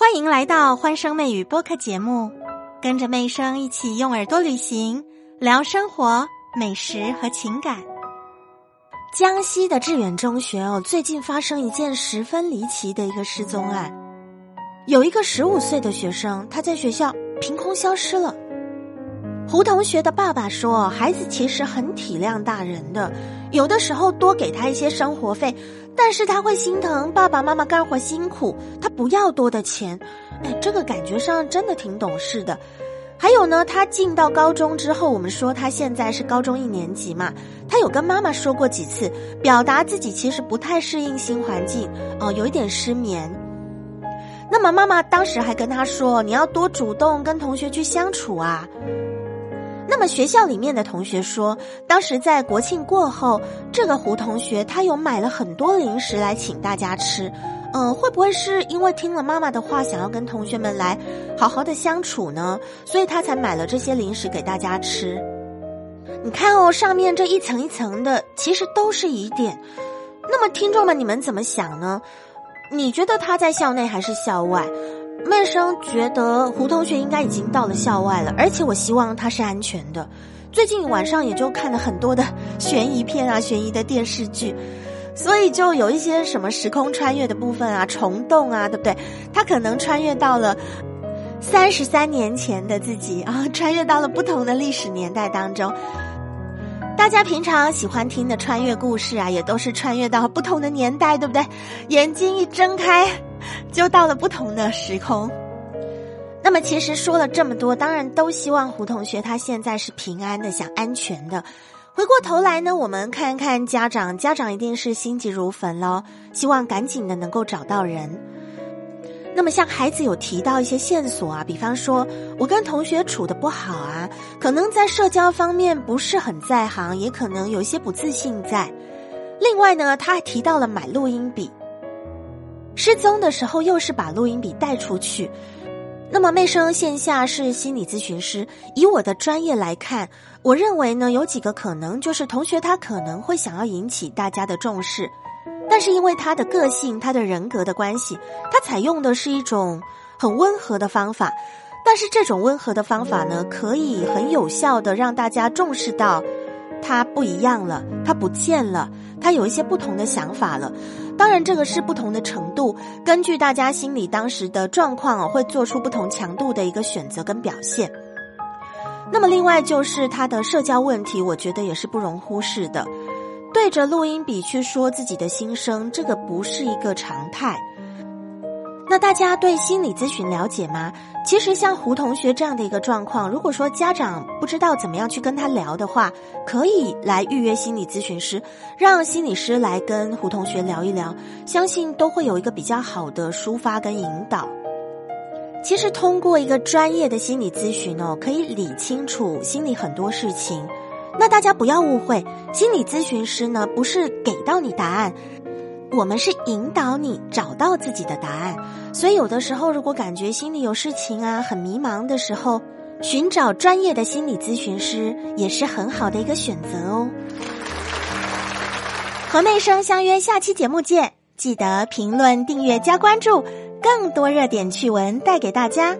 欢迎来到欢声妹语播客节目，跟着妹声一起用耳朵旅行，聊生活、美食和情感。江西的致远中学哦，最近发生一件十分离奇的一个失踪案，有一个十五岁的学生，他在学校凭空消失了。胡同学的爸爸说，孩子其实很体谅大人的，有的时候多给他一些生活费。但是他会心疼爸爸妈妈干活辛苦，他不要多的钱，哎，这个感觉上真的挺懂事的。还有呢，他进到高中之后，我们说他现在是高中一年级嘛，他有跟妈妈说过几次，表达自己其实不太适应新环境，哦，有一点失眠。那么妈妈当时还跟他说，你要多主动跟同学去相处啊。那么学校里面的同学说，当时在国庆过后，这个胡同学他有买了很多零食来请大家吃，嗯，会不会是因为听了妈妈的话，想要跟同学们来好好的相处呢？所以他才买了这些零食给大家吃。你看哦，上面这一层一层的，其实都是疑点。那么听众们，你们怎么想呢？你觉得他在校内还是校外？闷声觉得胡同学应该已经到了校外了，而且我希望他是安全的。最近晚上也就看了很多的悬疑片啊，悬疑的电视剧，所以就有一些什么时空穿越的部分啊，虫洞啊，对不对？他可能穿越到了三十三年前的自己啊，穿越到了不同的历史年代当中。大家平常喜欢听的穿越故事啊，也都是穿越到不同的年代，对不对？眼睛一睁开。就到了不同的时空。那么，其实说了这么多，当然都希望胡同学他现在是平安的，想安全的。回过头来呢，我们看看家长，家长一定是心急如焚喽，希望赶紧的能够找到人。那么，像孩子有提到一些线索啊，比方说我跟同学处的不好啊，可能在社交方面不是很在行，也可能有一些不自信在。另外呢，他还提到了买录音笔。失踪的时候又是把录音笔带出去，那么妹生线下是心理咨询师，以我的专业来看，我认为呢有几个可能，就是同学他可能会想要引起大家的重视，但是因为他的个性、他的人格的关系，他采用的是一种很温和的方法，但是这种温和的方法呢，可以很有效的让大家重视到他不一样了，他不见了。他有一些不同的想法了，当然这个是不同的程度，根据大家心里当时的状况，会做出不同强度的一个选择跟表现。那么另外就是他的社交问题，我觉得也是不容忽视的。对着录音笔去说自己的心声，这个不是一个常态。那大家对心理咨询了解吗？其实像胡同学这样的一个状况，如果说家长不知道怎么样去跟他聊的话，可以来预约心理咨询师，让心理师来跟胡同学聊一聊，相信都会有一个比较好的抒发跟引导。其实通过一个专业的心理咨询哦，可以理清楚心里很多事情。那大家不要误会，心理咨询师呢不是给到你答案。我们是引导你找到自己的答案，所以有的时候如果感觉心里有事情啊，很迷茫的时候，寻找专业的心理咨询师也是很好的一个选择哦。和妹生相约下期节目见，记得评论、订阅、加关注，更多热点趣闻带给大家。